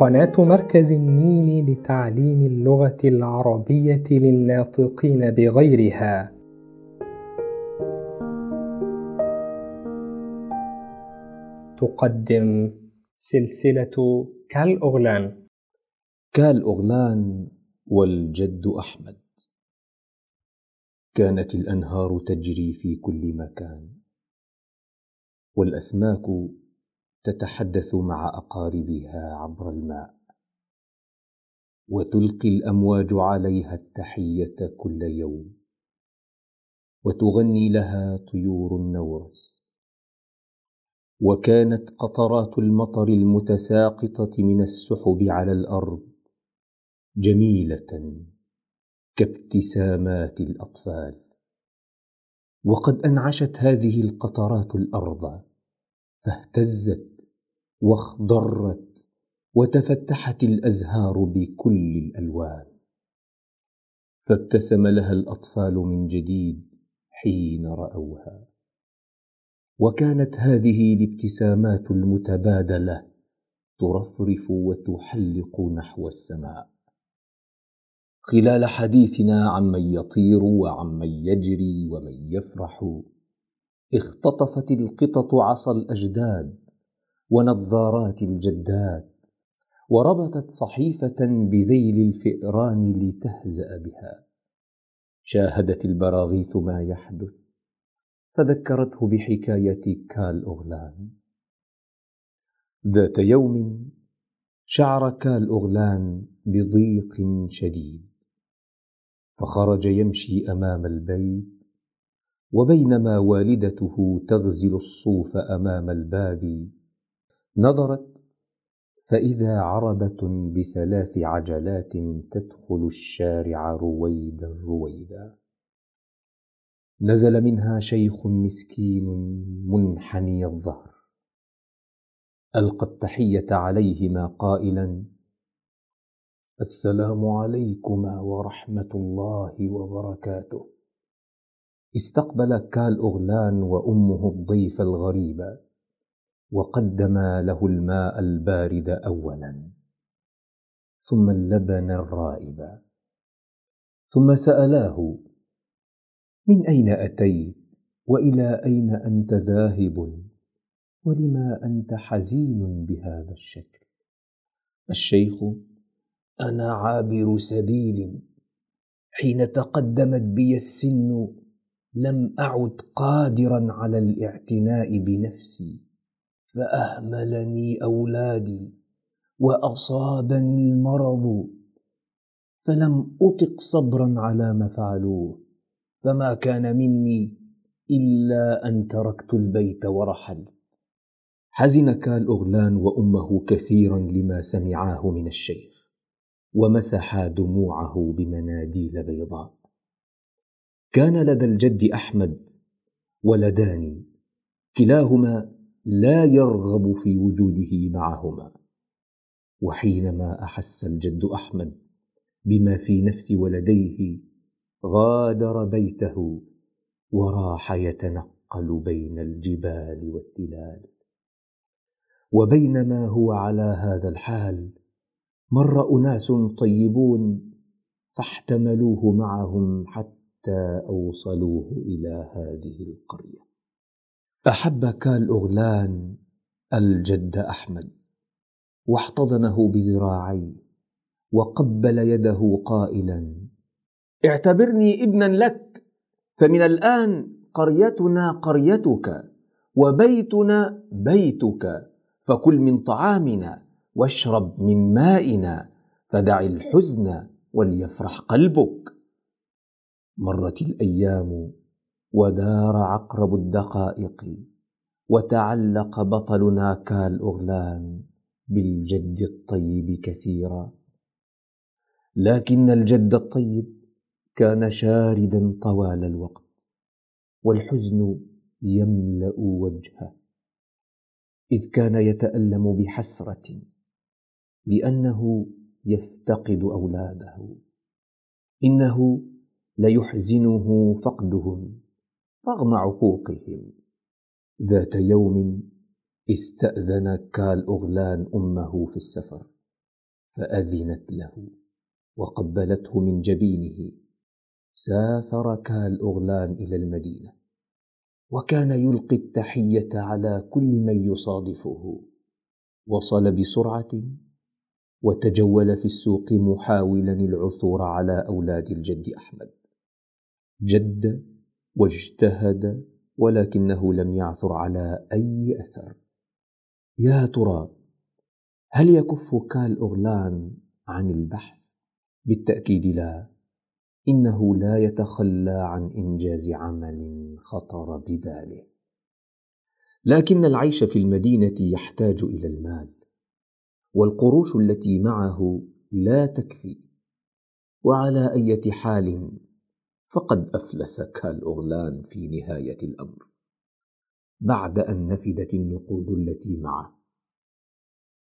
قناة مركز النيل لتعليم اللغة العربية للناطقين بغيرها. تقدم سلسلة كالأغلان كالأغلان والجد أحمد. كانت الأنهار تجري في كل مكان والأسماك تتحدث مع أقاربها عبر الماء. وتلقي الأمواج عليها التحية كل يوم. وتغني لها طيور النورس. وكانت قطرات المطر المتساقطة من السحب على الأرض جميلة كابتسامات الأطفال. وقد أنعشت هذه القطرات الأرض فاهتزت واخضرت وتفتحت الأزهار بكل الألوان. فابتسم لها الأطفال من جديد حين رأوها. وكانت هذه الابتسامات المتبادلة ترفرف وتحلق نحو السماء. خلال حديثنا عمن يطير وعمن يجري ومن يفرح اختطفت القطط عصا الأجداد ونظارات الجدات وربطت صحيفة بذيل الفئران لتهزأ بها. شاهدت البراغيث ما يحدث فذكرته بحكاية كال اغلان ذات يوم شعر كال اغلان بضيق شديد فخرج يمشي أمام البيت وبينما والدته تغزل الصوف أمام الباب. نظرت فإذا عربة بثلاث عجلات تدخل الشارع رويدا رويدا نزل منها شيخ مسكين منحني الظهر. ألقى التحية عليهما قائلا السلام عليكما ورحمة الله وبركاته. استقبل كال أغلان وأمه الضيف الغريب وقدما له الماء البارد أولا. ثم اللبن الرائب. ثم سألاه من أين أتيت؟ وإلى أين أنت ذاهب؟ ولما أنت حزين بهذا الشكل؟ الشيخ أنا عابر سبيل حين تقدمت بي السن لم أعد قادرا على الاعتناء بنفسي فأهملني أولادي وأصابني المرض فلم أطق صبرا على ما فعلوه فما كان مني إلا أن تركت البيت ورحلت. حزن كالاغلان وأمه كثيرا لما سمعاه من الشيخ ومسحا دموعه بمناديل بيضاء. كان لدى الجد أحمد ولدان كلاهما لا يرغب في وجوده معهما. وحينما أحس الجد أحمد بما في نفس ولديه غادر بيته وراح يتنقل بين الجبال والتلال. وبينما هو على هذا الحال مر أناس طيبون فاحتملوه معهم حتى حتى أوصلوه إلى هذه القرية. أحب كال أغلان الجد أحمد واحتضنه بذراعيه وقبل يده قائلا اعتبرني ابنا لك فمن الآن قريتنا قريتك وبيتنا بيتك فكل من طعامنا واشرب من مائنا فدع الحزن وليفرح قلبك. مرت الأيام ودار عقرب الدقائق وتعلق بطلنا كالاغلان بالجد الطيب كثيرا. لكن الجد الطيب كان شاردا طوال الوقت والحزن يملأ وجهه إذ كان يتألم بحسرة لأنه يفتقد أولاده. إنه ليحزنه فقدهم رغم عقوقهم. ذات يوم استأذن كال اغلان أمه في السفر فأذنت له وقبلته من جبينه. سافر كال أغلان إلى المدينة وكان يلقي التحية على كل من يصادفه. وصل بسرعة وتجول في السوق محاولا العثور على أولاد الجد أحمد. جد واجتهد ولكنه لم يعثر على أي أثر. يا ترى هل يكف كال أغلان عن البحث؟ بالتأكيد لا. إنه لا يتخلى عن إنجاز عمل خطر بباله. لكن العيش في المدينة يحتاج إلى المال والقروش التي معه لا تكفي. وعلى أية حال فقد أفلس كالأغلان في نهاية الأمر بعد أن نفدت النقود التي معه.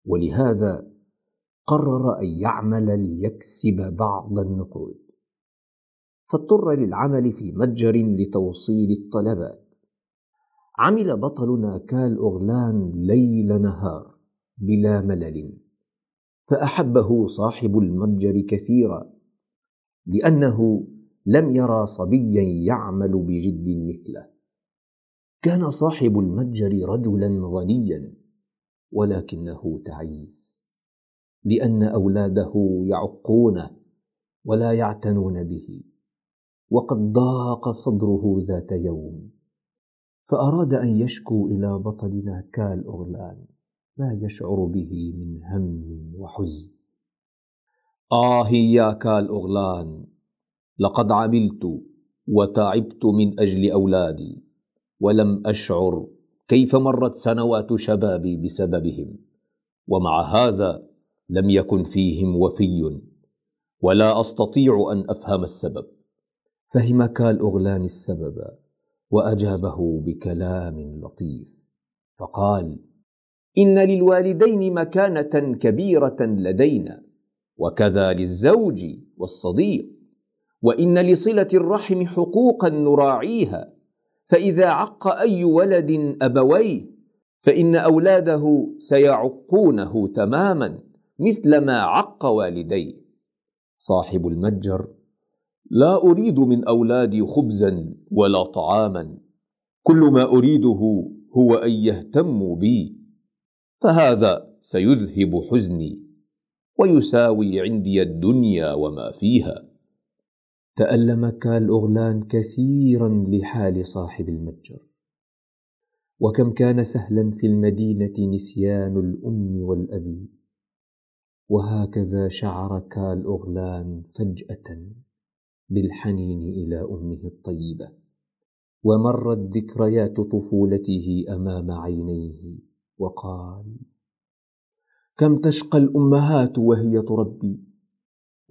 ولهذا قرر أن يعمل ليكسب بعض النقود. فاضطر للعمل في متجر لتوصيل الطلبات. عمل بطلنا كالأغلان ليل نهار بلا ملل فأحبه صاحب المتجر كثيرا لأنه لم يرى صبيا يعمل بجد مثله. كان صاحب المتجر رجلا غنيا ولكنه تعيس لأن أولاده يعقونه ولا يعتنون به وقد ضاق صدره ذات يوم فأراد أن يشكو إلى بطلنا كالاغلان ما يشعر به من هم وحزن. آه يا كالاغلان لقد عملت وتعبت من أجل أولادي ولم أشعر كيف مرت سنوات شبابي بسببهم ومع هذا لم يكن فيهم وفي ولا أستطيع أن أفهم السبب. فهم كالأغلان السبب وأجابه بكلام لطيف فقال إن للوالدين مكانة كبيرة لدينا وكذا للزوج والصديق. وإن لصلة الرحم حقوقا نراعيها فإذا عق أي ولد أبويه فإن أولاده سيعقونه تماما مثلما عق والديه. صاحب المتجر لا أريد من أولادي خبزا ولا طعاما كل ما أريده هو أن يهتموا بي فهذا سيذهب حزني ويساوي عندي الدنيا وما فيها. تألم كالأغلان كثيرا لحال صاحب المتجر. وكم كان سهلا في المدينة نسيان الأم والأب وهكذا شعر كالأغلان فجأة بالحنين إلى أمه الطيبة. ومرت ذكريات طفولته أمام عينيه وقال كم تشقى الأمهات وهي تربي؟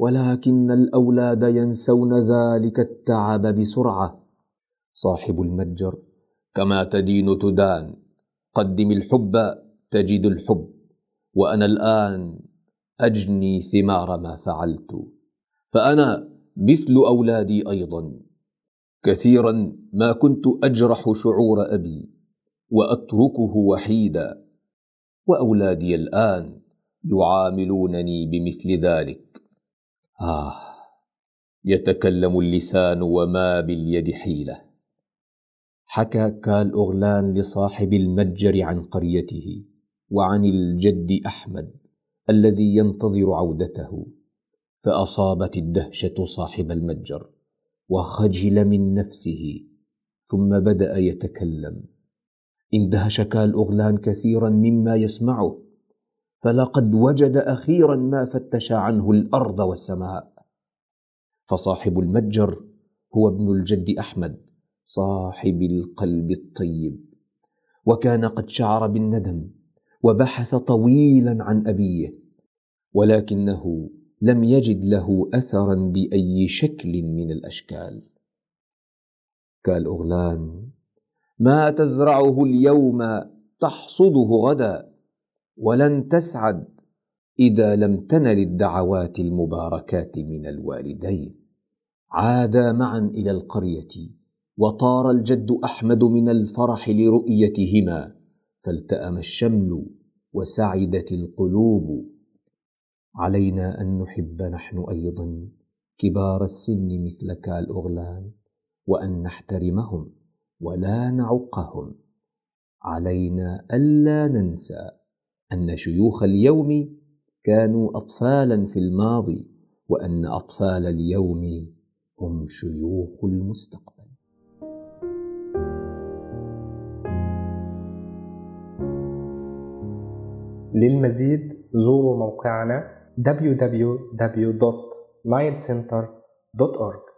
ولكن الأولاد ينسون ذلك التعب بسرعة. صاحب المتجر كما تدين تدان قدم الحب تجد الحب وأنا الآن أجني ثمار ما فعلت. فأنا مثل أولادي أيضا. كثيرا ما كنت أجرح شعور أبي وأتركه وحيدا. وأولادي الآن يعاملونني بمثل ذلك. آه يتكلم اللسان وما باليد حيلة. حكى كال أغلان لصاحب المتجر عن قريته وعن الجد أحمد الذي ينتظر عودته فأصابت الدهشة صاحب المتجر وخجل من نفسه ثم بدأ يتكلم. اندهش كال أغلان كثيرا مما يسمعه. فلقد وجد أخيرا ما فتش عنه الأرض والسماء. فصاحب المتجر هو ابن الجد أحمد صاحب القلب الطيب. وكان قد شعر بالندم وبحث طويلا عن أبيه ولكنه لم يجد له اثرا بأي شكل من الأشكال. كالاغلان ما تزرعه اليوم تحصده غدا. ولن تسعد إذا لم تنل الدعوات المباركات من الوالدين. عادا معا إلى القرية وطار الجد أحمد من الفرح لرؤيتهما فالتأم الشمل وسعدت القلوب. علينا أن نحب نحن أيضا كبار السن مثل كال أغلان وأن نحترمهم ولا نعقهم. علينا ألا ننسى أن شيوخ اليوم كانوا أطفالا في الماضي وأن أطفال اليوم هم شيوخ المستقبل. للمزيد زوروا موقعنا www.nilecenter.org